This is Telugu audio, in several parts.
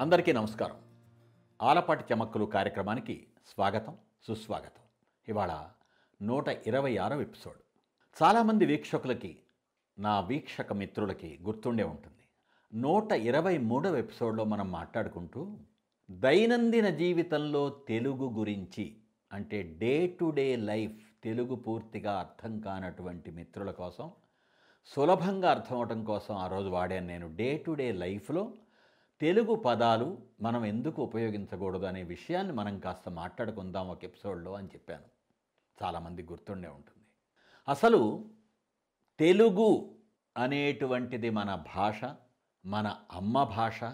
అందరికీ నమస్కారం. ఆలపాటి చమక్కులు కార్యక్రమానికి స్వాగతం సుస్వాగతం. ఇవాళ నూట ఇరవై ఆరవ ఎపిసోడ్. చాలామంది వీక్షకులకి నా వీక్షక మిత్రులకి గుర్తుండే ఉంటుంది. నూట ఇరవై మూడవ ఎపిసోడ్లో మనం మాట్లాడుకుంటూ దైనందిన జీవితంలో తెలుగు గురించి అంటే day to day life Telugu పూర్తిగా అర్థం కానటువంటి మిత్రుల కోసం సులభంగా అర్థం అవటం కోసం ఆ రోజు వాడాను నేను డే టు డే లైఫ్లో తెలుగు పదాలు మనం ఎందుకు ఉపయోగించకూడదు అనే విషయాన్ని మనం కాస్త మాట్లాడుకుందాం ఒక ఎపిసోడ్లో అని చెప్పాను. చాలామంది గుర్తుండే ఉంటుంది. అసలు తెలుగు అనేటువంటిది మన భాష మన అమ్మ భాష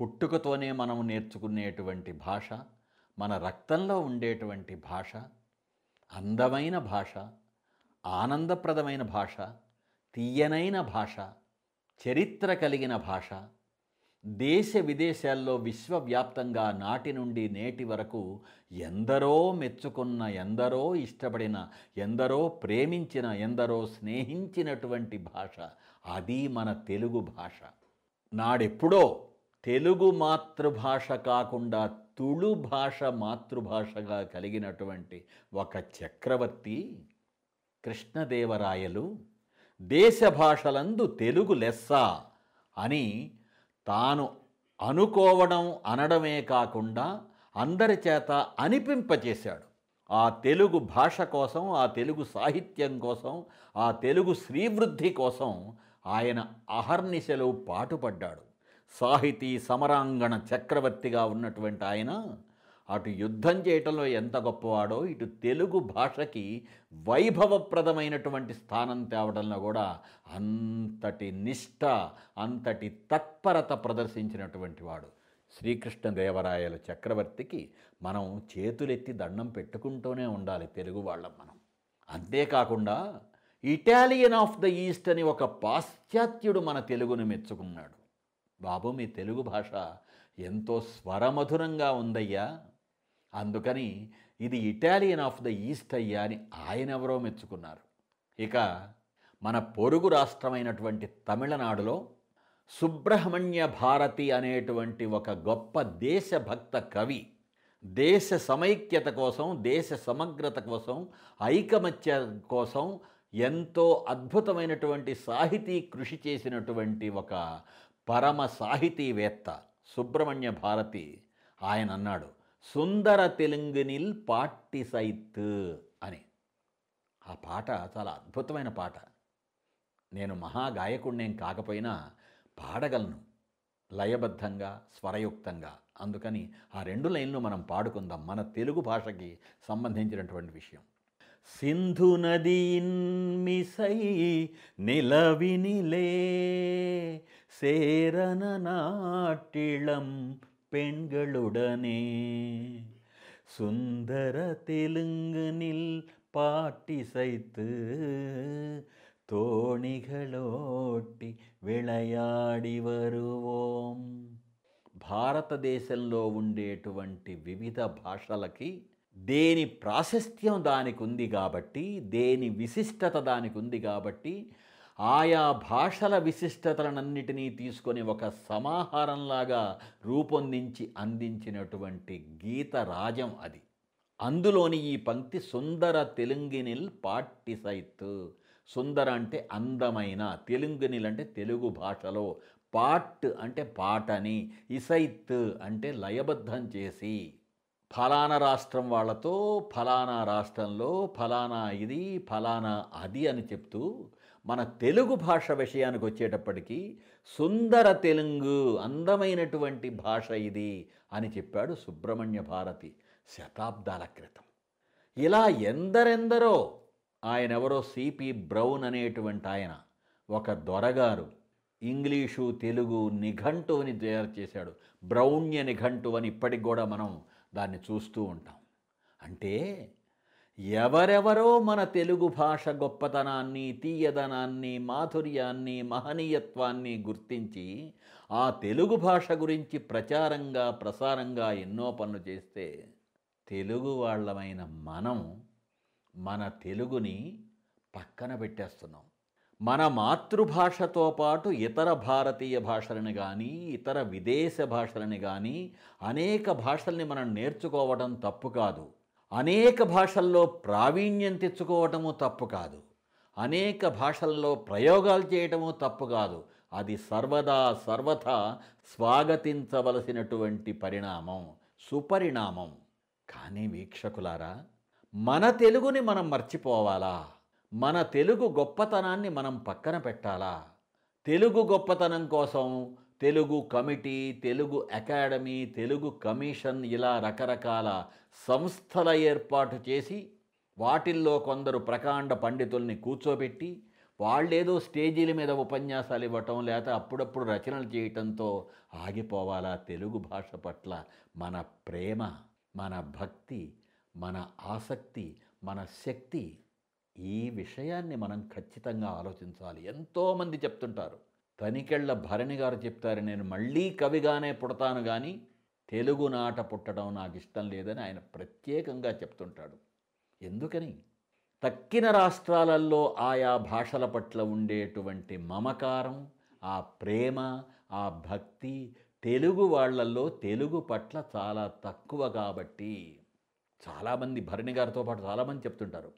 పుట్టుకతోనే మనం నేర్చుకునేటువంటి భాష మన రక్తంలో ఉండేటువంటి భాష అందమైన భాష ఆనందప్రదమైన భాష తీయనైన భాష చరిత్ర కలిగిన భాష దేశ విదేశాల్లో విశ్వవ్యాప్తంగా నాటి నుండి నేటి వరకు ఎందరో మెచ్చుకున్న ఎందరో ఇష్టపడిన ఎందరో ప్రేమించిన ఎందరో స్నేహించినటువంటి భాష అది మన తెలుగు భాష. నాడెప్పుడో తెలుగు మాతృభాష కాకుండా తుళు భాష మాతృభాషగా కలిగినటువంటి ఒక చక్రవర్తి కృష్ణదేవరాయలు దేశ భాషలందు తెలుగు లెస్స అని తాను అనుకోవడం అనడమే కాకుండా అందరి చేత అనిపింపచేశాడు. ఆ తెలుగు భాష కోసం ఆ తెలుగు సాహిత్యం కోసం ఆ తెలుగు శ్రీవృద్ధి కోసం ఆయన అహర్నిశలు పాటుపడ్డాడు. సాహితీ సమరాంగణ చక్రవర్తిగా ఉన్నటువంటి ఆయన అటు యుద్ధం చేయటంలో ఎంత గొప్పవాడో ఇటు తెలుగు భాషకి వైభవప్రదమైనటువంటి స్థానం తేవడంలో కూడా అంతటి నిష్ఠ అంతటి తత్పరత ప్రదర్శించినటువంటి వాడు. శ్రీకృష్ణదేవరాయల చక్రవర్తికి మనం చేతులెత్తి దండం పెట్టుకుంటూనే ఉండాలి తెలుగు వాళ్ళం మనం. అంతేకాకుండా ఇటాలియన్ ఆఫ్ ద ఈస్ట్ అని ఒక పాశ్చాత్యుడు మన తెలుగును మెచ్చుకున్నాడు. బాబు మీ తెలుగు భాష ఎంతో స్వరమధురంగా ఉందయ్యా. అందుకని ఇది ఇటాలియన్ ఆఫ్ ద ఈస్ట్ అయ్యా అని ఆయన ఎవరో మెచ్చుకున్నారు. ఇక మన పొరుగు రాష్ట్రమైనటువంటి తమిళనాడులో సుబ్రహ్మణ్య భారతి అనేటువంటి ఒక గొప్ప దేశభక్త కవి దేశ సమైక్యత కోసం దేశ సమగ్రత కోసం ఐకమత్య కోసం ఎంతో అద్భుతమైనటువంటి సాహితీ కృషి చేసినటువంటి ఒక పరమ సాహితీవేత్త సుబ్రహ్మణ్య భారతి ఆయన అన్నాడు సుందర తెలుంగునిల్ పాట్టి సైత్ అని. ఆ పాట చాలా అద్భుతమైన పాట. నేను మహాగాయకుణ్ణేం కాకపోయినా పాడగలను లయబద్ధంగా స్వరయుక్తంగా. అందుకని ఆ రెండు లైన్లు మనం పాడుకుందాం మన తెలుగు భాషకి సంబంధించినటువంటి విషయం. సింధు నదియిన్మిసై నిలవినిలే సేరన నాటిళం பெண்களுடனே சுந்தர தெலுங்குனில் பாட்டிசைத்து తోణిగలోటి విళయాడి వరువోం భారతదేశంలో ఉండేటువంటి వివిధ భాషలకి దేని ప్రాశస్త్యం దానికి ఉంది కాబట్టి దేని విశిష్టత దానికి ఉంది కాబట్టి ఆయా భాషల విశిష్టతలనన్నిటినీ తీసుకొని ఒక సమాహారంలాగా రూపొందించి అందించినటువంటి గీత రాజం అది. అందులోని ఈ పంక్తి సుందర తెలుంగినిల్ పాటిసైత్ సుందర అంటే అందమైన తెలుంగినిల్ అంటే తెలుగు భాషలో పాట్ అంటే పాటని ఇసైత్ అంటే లయబద్ధం చేసి ఫలానా రాష్ట్రం వాళ్ళతో ఫలానా రాష్ట్రంలో ఫలానా ఇది ఫలానా అది అని చెప్తూ మన తెలుగు భాష విషయానికి వచ్చేటప్పటికీ సుందర తెలుగు అందమైనటువంటి భాష ఇది అని చెప్పాడు సుబ్రహ్మణ్య భారతి శతాబ్దాల క్రితం. ఇలా ఎందరెందరో ఆయన ఎవరో సిపి బ్రౌన్ అనేటువంటి ఆయన ఒక దొరగారు ఇంగ్లీషు తెలుగు నిఘంటువుని తయారు చేశాడు. బ్రౌణ్య నిఘంటు అని ఇప్పటికి కూడా మనం దాన్ని చూస్తూ ఉంటాం. అంటే ఎవరెవరో మన తెలుగు భాష గొప్పతనాన్ని తీయదనాన్ని మాధుర్యాన్ని మహనీయత్వాన్ని గుర్తించి ఆ తెలుగు భాష గురించి ప్రచారంగా ప్రసారంగా ఎన్నో పనులు చేస్తే తెలుగు వాళ్ళమైన మనం మన తెలుగుని పక్కన పెట్టేస్తున్నాం. మన మాతృభాషతో పాటు ఇతర భారతీయ భాషలను కానీ ఇతర విదేశ భాషలని కానీ అనేక భాషల్ని మనం నేర్చుకోవడం తప్పు కాదు. అనేక భాషల్లో ప్రావీణ్యం తెచ్చుకోవటము తప్పు కాదు. అనేక భాషల్లో ప్రయోగాలు చేయటము తప్పు కాదు. అది సర్వదా సర్వథా స్వాగతించవలసినటువంటి పరిణామం సుపరిణామం. కానీ వీక్షకులారా మన తెలుగుని మనం మర్చిపోవాలా? మన తెలుగు గొప్పతనాన్ని మనం పక్కన పెట్టాలా? తెలుగు గొప్పతనం కోసం Telugu committee Telugu academy Telugu commission ఇలా రకరకాల సంస్థల ఏర్పాటు చేసి వాటిల్లో కొందరు ప్రకాండ పండితుల్ని కూర్చోబెట్టి వాళ్ళేదో స్టేజీల మీద ఉపన్యాసాలు ఇవ్వటం లేక అప్పుడప్పుడు రచనలు చేయటంతో ఆగిపోవాలా తెలుగు భాష పట్ల మన ప్రేమ మన భక్తి మన ఆసక్తి మన శక్తి? ఈ విషయాన్ని మనం ఖచ్చితంగా ఆలోచించాలి. ఎంతోమంది చెప్తుంటారు. తనికెళ్ళ భరణి గారు చెప్తారు నేను మళ్ళీ కవిగానే పుడతాను కానీ తెలుగు నాట పుట్టడం నాకు ఇష్టం లేదని ఆయన ప్రత్యేకంగా చెప్తుంటాడు. ఎందుకని? తక్కిన రాష్ట్రాలలో ఆయా భాషల పట్ల ఉండేటువంటి మమకారం ఆ ప్రేమ ఆ భక్తి తెలుగు వాళ్ళల్లో తెలుగు పట్ల చాలా తక్కువ కాబట్టి చాలామంది భరణి గారితో పాటు చాలామంది చెప్తుంటారు.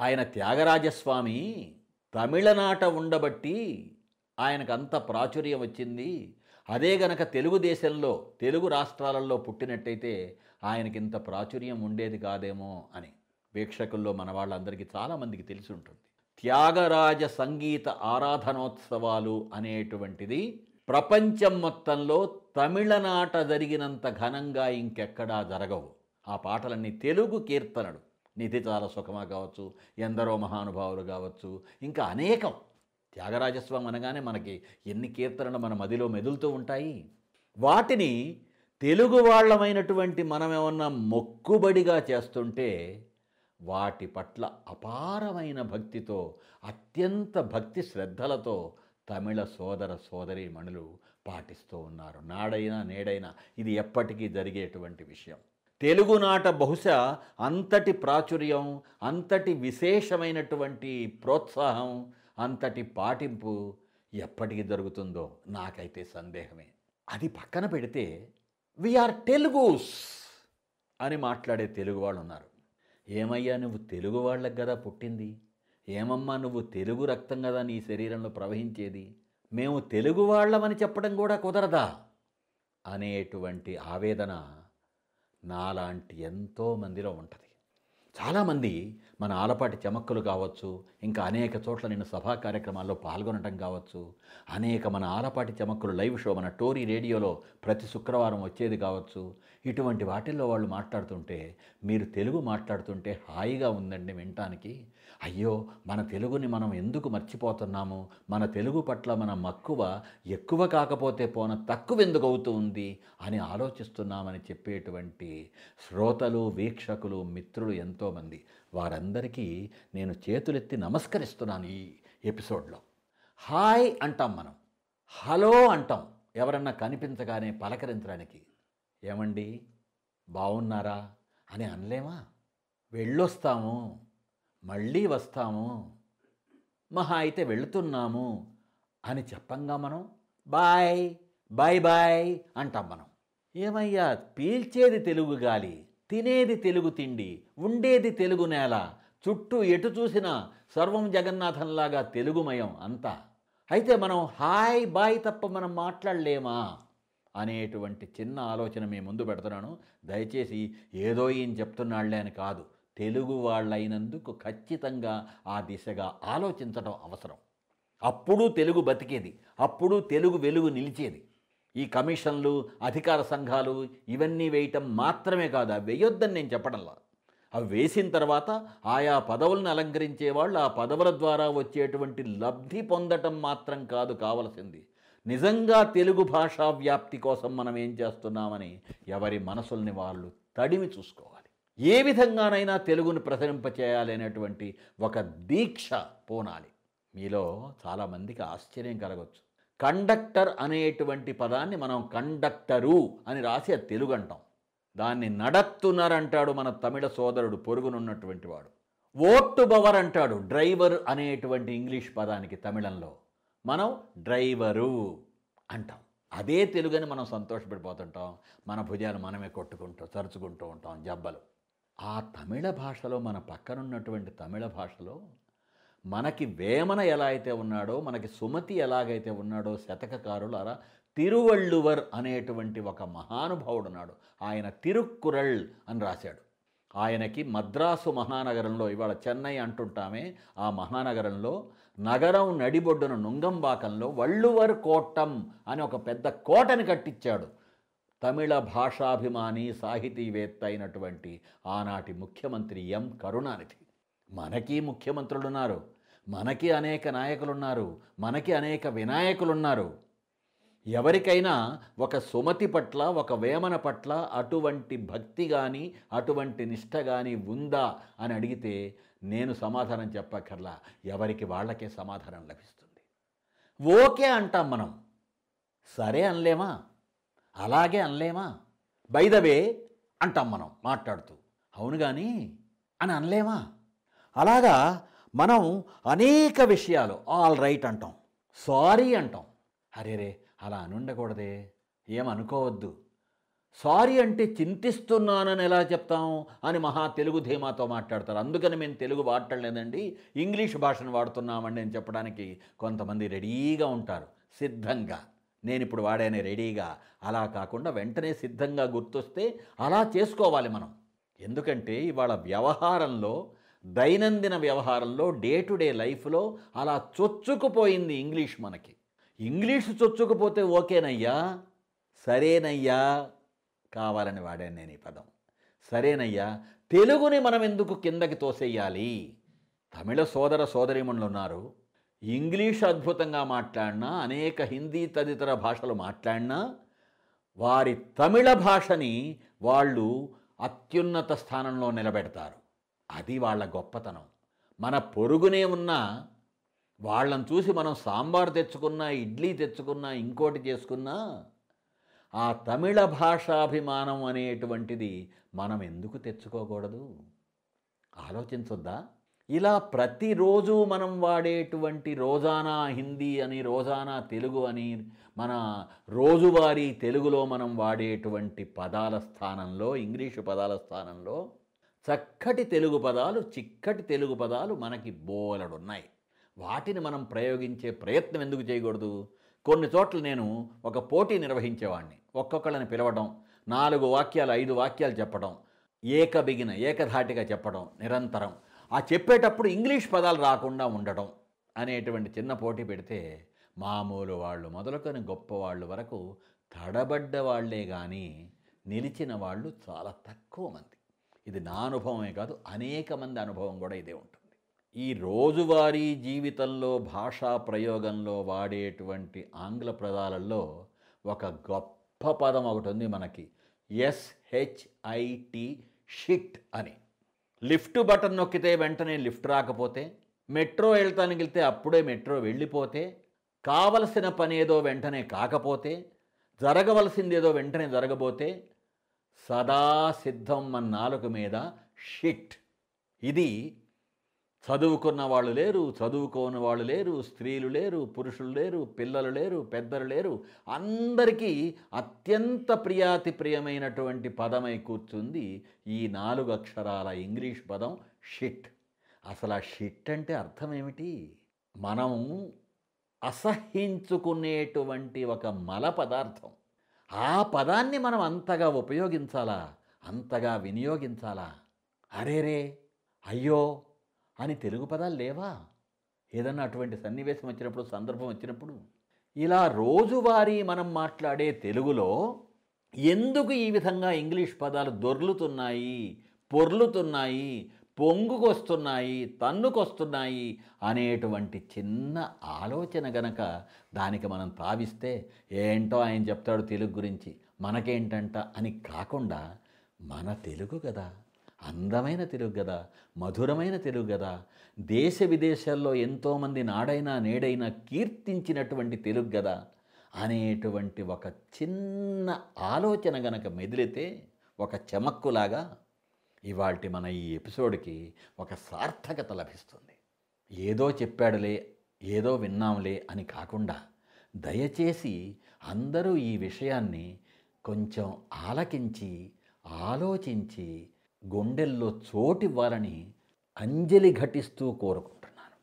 ఆయన త్యాగరాజస్వామి తమిళనాట ఉండబట్టి ఆయనకు అంత ప్రాచుర్యం వచ్చింది. అదే గనక తెలుగుదేశంలో తెలుగు రాష్ట్రాలలో పుట్టినట్టయితే ఆయనకింత ప్రాచుర్యం ఉండేది కాదేమో అని వీక్షకుల్లో మన వాళ్ళందరికీ చాలామందికి తెలిసి ఉంటుంది త్యాగరాజ సంగీత ఆరాధనోత్సవాలు అనేటువంటిది ప్రపంచం మొత్తంలో తమిళనాట జరిగినంత ఘనంగా ఇంకెక్కడా జరగవు. ఆ పాటలన్నీ తెలుగు కీర్తనడు నిధి చాలా సుఖమా కావచ్చు ఎందరో మహానుభావులు కావచ్చు ఇంకా అనేకం. త్యాగరాజస్వామి అనగానే మనకి ఎన్ని కీర్తనలు మన మదిలో మెదులుతూ ఉంటాయి. వాటిని తెలుగు వాళ్ళమైనటువంటి మనమేమన్నా మొక్కుబడిగా చేస్తుంటే వాటి పట్ల అపారమైన భక్తితో అత్యంత భక్తి శ్రద్ధలతో తమిళ సోదర సోదరీమణులు పాటిస్తూ ఉన్నారు. నాడైనా నేడైనా ఇది ఎప్పటికీ జరిగేటువంటి విషయం. తెలుగునాట బహుశా అంతటి ప్రాచుర్యం అంతటి విశేషమైనటువంటి ప్రోత్సాహం అంతటి పాటింపు ఎప్పటికి జరుగుతుందో నాకైతే సందేహమే. అది పక్కన పెడితే వీఆర్ తెలుగుస్ అని మాట్లాడే తెలుగు వాళ్ళు ఉన్నారు ఏమయ్యా నువ్వు తెలుగు వాళ్ళకి కదా పుట్టింది? ఏమమ్మా నువ్వు తెలుగు రక్తం కదా నీ శరీరంలో ప్రవహించేది? మేము తెలుగు వాళ్ళమని చెప్పడం కూడా కుదరదా? అనేటువంటి ఆవేదన నాలాంటి ఎంతో మందిలో ఉంటుంది. చాలామంది మన ఆలపాటి చమక్కులు కావచ్చు ఇంకా అనేక చోట్ల నేను సభా కార్యక్రమాల్లో పాల్గొనడం కావచ్చు అనేక మన ఆలపాటి చెమక్కలు లైవ్ షో మన టోరీ రేడియోలో ప్రతి శుక్రవారం వచ్చేది కావచ్చు. ఇటువంటి వాటిల్లో వాళ్ళు మాట్లాడుతుంటే మీరు తెలుగు మాట్లాడుతుంటే హాయిగా ఉందండి వినటానికి. అయ్యో మన తెలుగుని మనం ఎందుకు మర్చిపోతున్నాము? మన తెలుగు పట్ల మన మక్కువ ఎక్కువ కాకపోతే పోన తక్కువ ఎందుకు అవుతూ ఉంది అని ఆలోచిస్తున్నామని చెప్పేటువంటి శ్రోతలు వీక్షకులు మిత్రులు ఎంతోమంది. వారందరికీ నేను చేతులెత్తి నమస్కరిస్తున్నాను ఈ ఎపిసోడ్లో. హాయ్ అంటాం మనం. హలో అంటాం. ఎవరన్నా కనిపించగానే పలకరించడానికి. ఏమండి? బాగున్నారా అని అనలేమా? వెళ్ళొస్తాము. మళ్ళీ వస్తాము. మహా అయితే వెళుతున్నాము. అని చెప్పంగా మనం. బాయ్ బాయ్ బాయ్ అంటాం మనం. ఏమయ్యా? పీల్చేది తెలుగు గాలి. తినేది తెలుగు తిండి ఉండేది తెలుగు నేల చుట్టూ ఎటు చూసినా సర్వం జగన్నాథంలాగా తెలుగుమయం అంతా. అయితే మనం హాయ్ బాయ్ తప్ప మనం మాట్లాడలేమా అనేటువంటి చిన్న ఆలోచన మీ ముందు పెడుతున్నాను. దయచేసి ఏదో ఈయన చెప్తున్నాళ్ళే అని కాదు తెలుగు వాళ్ళైనందుకు ఖచ్చితంగా ఆ దిశగా ఆలోచించడం అవసరం. అప్పుడు తెలుగు బతికేది అప్పుడు తెలుగు వెలుగు నిలిచేది. ఈ కమిషన్లు అధికార సంఘాలు ఇవన్నీ వేయటం మాత్రమే కాదు అవి వేయొద్దని నేను చెప్పడంలా. అవి వేసిన తర్వాత ఆయా పదవులను అలంకరించే వాళ్ళు ఆ పదవుల ద్వారా వచ్చేటువంటి లబ్ధి పొందటం మాత్రం కాదు కావలసింది. నిజంగా తెలుగు భాషా వ్యాప్తి కోసం మనం ఏం చేస్తున్నామని ఎవరి మనసుల్ని వాళ్ళు తడిమి చూసుకోవాలి. ఏ విధంగానైనా తెలుగును ప్రసరింపచేయాలి అనేటువంటి ఒక దీక్ష పోనాలి. మీలో చాలామందికి ఆశ్చర్యం కలగవచ్చు కండక్టర్ అనేటువంటి పదాన్ని మనం కండక్టరు అని రాసి అది తెలుగు అంటాం దాన్ని నడత్తునరంటాడు మన తమిళ సోదరుడు పొరుగునున్నటువంటి వాడు. ఓట్టుబవర్ అంటాడు డ్రైవర్ అనేటువంటి ఇంగ్లీష్ పదానికి తమిళంలో. మనం డ్రైవరు అంటాం. అదే తెలుగని మనం సంతోషపడిపోతుంటాం. మన భుజాలు మనమే కొట్టుకుంటూ తరుచుకుంటూ ఉంటాం జబ్బలు. ఆ తమిళ భాషలో మన పక్కనున్నటువంటి తమిళ భాషలో మనకి వేమన ఎలా అయితే ఉన్నాడో మనకి సుమతి ఎలాగైతే ఉన్నాడో శతకకారులారా తిరువళ్ళువర్ అనేటువంటి ఒక మహానుభావుడు ఉన్నాడు ఆయన తిరుక్కురళ్ అని రాశాడు. ఆయనకి మద్రాసు మహానగరంలో ఇవాళ చెన్నై అంటుంటామే ఆ మహానగరంలో నగరం నడిబొడ్డున నుంగంబాకంలో వళ్ళువర్ కోట్టం అని ఒక పెద్ద కోటని కట్టించాడు. తమిళ భాషాభిమాని సాహితీవేత్త అయినటువంటి ఆనాటి ముఖ్యమంత్రి ఎం. కరుణానిధి. మనకి ముఖ్యమంత్రులున్నారు. మనకి అనేక నాయకులున్నారు మనకి అనేక వినాయకులున్నారు. ఎవరికైనా ఒక సుమతి పట్ల ఒక వేమన పట్ల అటువంటి భక్తి కానీ అటువంటి నిష్ట కానీ ఉందా అని అడిగితే నేను సమాధానం చెప్పక్కర్లా. ఎవరికి వాళ్ళకే సమాధానం లభిస్తుంది. ఓకే అంటాం మనం. సరే అనలేమా? అలాగే అనలేమా? బైదవే అంటాం మనం మాట్లాడుతూ. అవును కానీ అని అనలేమా? అలాగా మనం అనేక విషయాలు ఆల్ రైట్ అంటాం సారీ అంటాం. అరే రే అలా అనుండకూడదే ఏమనుకోవద్దు సారీ అంటే చింతిస్తున్నానని ఎలా చెప్తాం అని మహా తెలుగు ధీమాతో మాట్లాడతారు. అందుకని మేము తెలుగు వాడటలేదండి ఇంగ్లీష్ భాషను వాడుతున్నామండి అని చెప్పడానికి కొంతమంది రెడీగా ఉంటారు సిద్ధంగా. నేను ఇప్పుడు వాడాను రెడీగా. అలా కాకుండా వెంటనే సిద్ధంగా గుర్తొస్తే అలా చేసుకోవాలి మనం. ఎందుకంటే ఇవాళ వ్యవహారంలో దైనందిన వ్యవహారంలో డే టు డే లైఫ్లో అలా చొచ్చుకుపోయింది ఇంగ్లీష్ మనకి. ఇంగ్లీష్ చొచ్చుకుపోతే ఓకేనయ్యా? సరేనయ్యా? కావాలని వాడాను నేను ఈ పదం. సరేనయ్యా? తెలుగుని మనం ఎందుకు కిందకి తోసేయాలి? తమిళ సోదర సోదరీమణులు ఉన్నారు. ఇంగ్లీష్ అద్భుతంగా మాట్లాడినా అనేక హిందీ తదితర భాషలు మాట్లాడినా వారి తమిళ భాషని వాళ్ళు అత్యున్నత స్థానంలో నిలబెడతారు. అది వాళ్ళ గొప్పతనం. మన పొరుగునే ఉన్న వాళ్ళని చూసి మనం సాంబార్ తెచ్చుకున్నా ఇడ్లీ తెచ్చుకున్నా ఇంకోటి చేసుకున్నా ఆ తమిళ భాషాభిమానం అనేటువంటిది మనం ఎందుకు తెచ్చుకోకూడదు? ఆలోచించొద్దా? ఇలా ప్రతిరోజు మనం వాడేటువంటి రోజానా హిందీ అని రోజానా తెలుగు అని మన రోజువారీ తెలుగులో మనం వాడేటువంటి పదాల స్థానంలో ఇంగ్లీషు పదాల స్థానంలో చక్కటి తెలుగు పదాలు చిక్కటి తెలుగు పదాలు మనకి బోలెడున్నాయి. వాటిని మనం ప్రయోగించే ప్రయత్నం ఎందుకు చేయకూడదు? కొన్ని చోట్ల నేను ఒక పోటీ నిర్వహించేవాడిని ఒక్కొక్కళ్ళని పిలవడం నాలుగు వాక్యాలు ఐదు వాక్యాలు చెప్పడం ఏకబిగిన ఏకధాటిగా చెప్పడం నిరంతరం. ఆ చెప్పేటప్పుడు ఇంగ్లీష్ పదాలు రాకుండా ఉండడం అనేటువంటి చిన్న పోటీ పెడితే మామూలు వాళ్ళు మొదలుకొని గొప్పవాళ్ళు వరకు తడబడ్డ వాళ్ళే కానీ నిలిచిన వాళ్ళు చాలా తక్కువ మంది. ఇది నా అనుభవమే కాదు అనేక మంది అనుభవం కూడా ఇదే ఉంటుంది. ఈ రోజువారీ జీవితంలో భాషా ప్రయోగంలో వాడేటువంటి ఆంగ్ల పదాలలో ఒక గొప్ప పదం ఒకటి ఉంది మనకి ఎస్హెచ్ఐటి షిట్ అని. లిఫ్ట్ బటన్ నొక్కితే వెంటనే లిఫ్ట్ రాకపోతే మెట్రో వెళ్తానికి వెళ్తే అప్పుడే మెట్రో వెళ్ళిపోతే కావలసిన పని ఏదో వెంటనే కాకపోతే జరగవలసిందేదో వెంటనే జరగబోతే సదా సిద్ధం మన నాలుక మీద షిట్. ఇది చదువుకున్న వాళ్ళు లేరు చదువుకోని వాళ్ళు లేరు స్త్రీలు లేరు పురుషులు లేరు పిల్లలు లేరు పెద్దలు లేరు. అందరికీ అత్యంత ప్రియాతి ప్రియమైనటువంటి పదమై కూర్చుంది ఈ నాలుగు అక్షరాల ఇంగ్లీష్ పదం షిట్. అసలు ఆ షిట్ అంటే అర్థం ఏమిటి? మనం అసహించుకునేటువంటి ఒక మల పదార్థం. ఆ పదాన్ని మనం అంతగా ఉపయోగించాలా? అంతగా వినియోగించాలా? అరేరే అయ్యో అని తెలుగు పదాలు లేవా? ఏదన్నా అటువంటి సన్నివేశం వచ్చినప్పుడు సందర్భం వచ్చినప్పుడు ఇలా రోజువారీ మనం మాట్లాడే తెలుగులో ఎందుకు ఈ విధంగా ఇంగ్లీష్ పదాలు దొర్లుతున్నాయి పొర్లుతున్నాయి పొంగుకొస్తున్నాయి తన్నుకొస్తున్నాయి అనేటువంటి చిన్న ఆలోచన గనక దానికి మనం తావిస్తే ఏంటో ఆయన చెప్తాడు తెలుగు గురించి. మనకేంటంట అని కాకుండా మన తెలుగు కదా అందమైన తెలుగు కదా మధురమైన తెలుగు కదా దేశ విదేశాల్లో ఎంతోమంది నాడైనా నేడైనా కీర్తించినటువంటి తెలుగు కదా అనేటువంటి ఒక చిన్న ఆలోచన గనక మెదిలితే ఒక చెమక్కులాగా ఇవాళ మన ఈ ఎపిసోడ్కి ఒక సార్థకత లభిస్తుంది. ఏదో చెప్పాడులే ఏదో విన్నాంలే అని కాకుండా దయచేసి అందరూ ఈ విషయాన్ని కొంచెం ఆలకించి ఆలోచించి గుండెల్లో చోటివ్వాలని అంజలి ఘటిస్తూ కోరుకుంటున్నాను.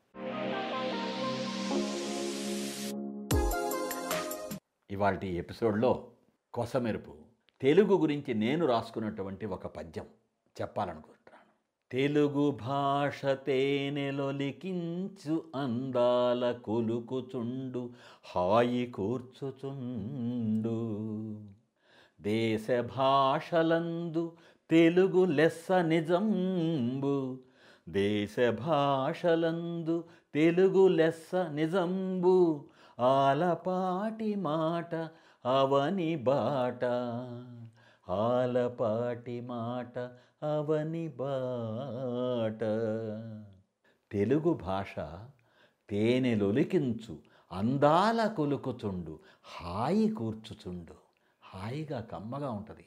ఇవాళ ఎపిసోడ్లో కొసమెరుపు తెలుగు గురించి నేను రాసుకున్నటువంటి ఒక పద్యం. చెప్పాలనుకుంటున్నాను. తెలుగు భాష తేనెలొలికించు అందాల కొలుకుచుండు హాయి కూర్చుచుండు. దేశ భాషలందు తెలుగు లెస్స నిజంబు. దేశ భాషలందు తెలుగు లెస్స నిజంబు. ఆలపాటి మాట అవని బాట. ఆలపాటి మాట అవని బాట. తెలుగు భాష తేనెలొలికించు అందాల కొలుకుచుండు హాయి కూర్చుచుండు. హాయిగా కమ్మగా ఉంటుంది.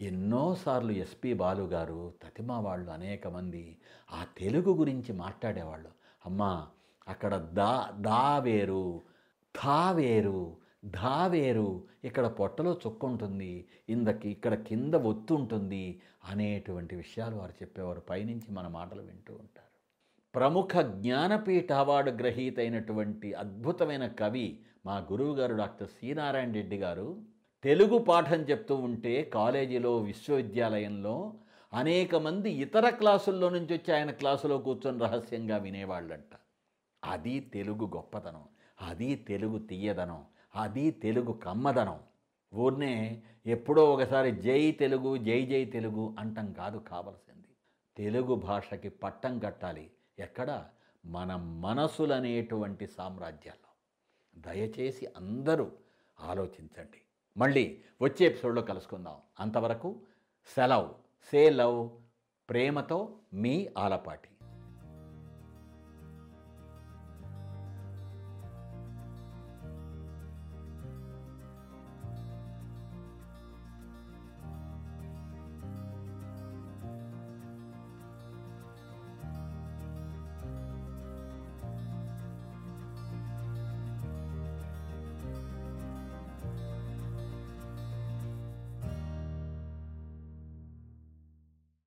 ఎన్నోసార్లు ఎస్పి బాలు గారు తతిమా వాళ్ళు అనేక మంది ఆ తెలుగు గురించి మాట్లాడేవాళ్ళు. అమ్మా అక్కడ దా దా వేరు థా వేరు ధా వేరు ఇక్కడ పొట్టలో చుక్క ఉంటుంది ఇందకి ఇక్కడ కింద ఒత్తు ఉంటుంది అనేటువంటి విషయాలు వారు చెప్పేవారు. పైనుంచి మన మాటలు వింటూ ఉంటారు. ప్రముఖ జ్ఞానపీఠ అవార్డు గ్రహీత అయినటువంటి అద్భుతమైన కవి మా గురువుగారు డాక్టర్ శ్రీనారాయణ రెడ్డి గారు తెలుగు పాఠం చెప్తూ ఉంటే కాలేజీలో విశ్వవిద్యాలయంలో అనేక మంది ఇతర క్లాసుల్లో నుంచి వచ్చి ఆయన క్లాసులో కూర్చొని రహస్యంగా వినేవాళ్ళంట. అది తెలుగు గొప్పతనం. అది తెలుగు తీయదనం. అది తెలుగు కమ్మదనం. ఊరినే ఎప్పుడో ఒకసారి జై తెలుగు జై జై తెలుగు అంటం కాదు కావలసింది. తెలుగు భాషకి పట్టం కట్టాలి. ఎక్కడ? మన మనసులనేటువంటి సామ్రాజ్యాల్లో. దయచేసి అందరూ ఆలోచించండి. మళ్ళీ వచ్చే ఎపిసోడ్లో కలుసుకుందాం. అంతవరకు సెలవ్. Say love. ప్రేమతో మీ ఆలపాటి.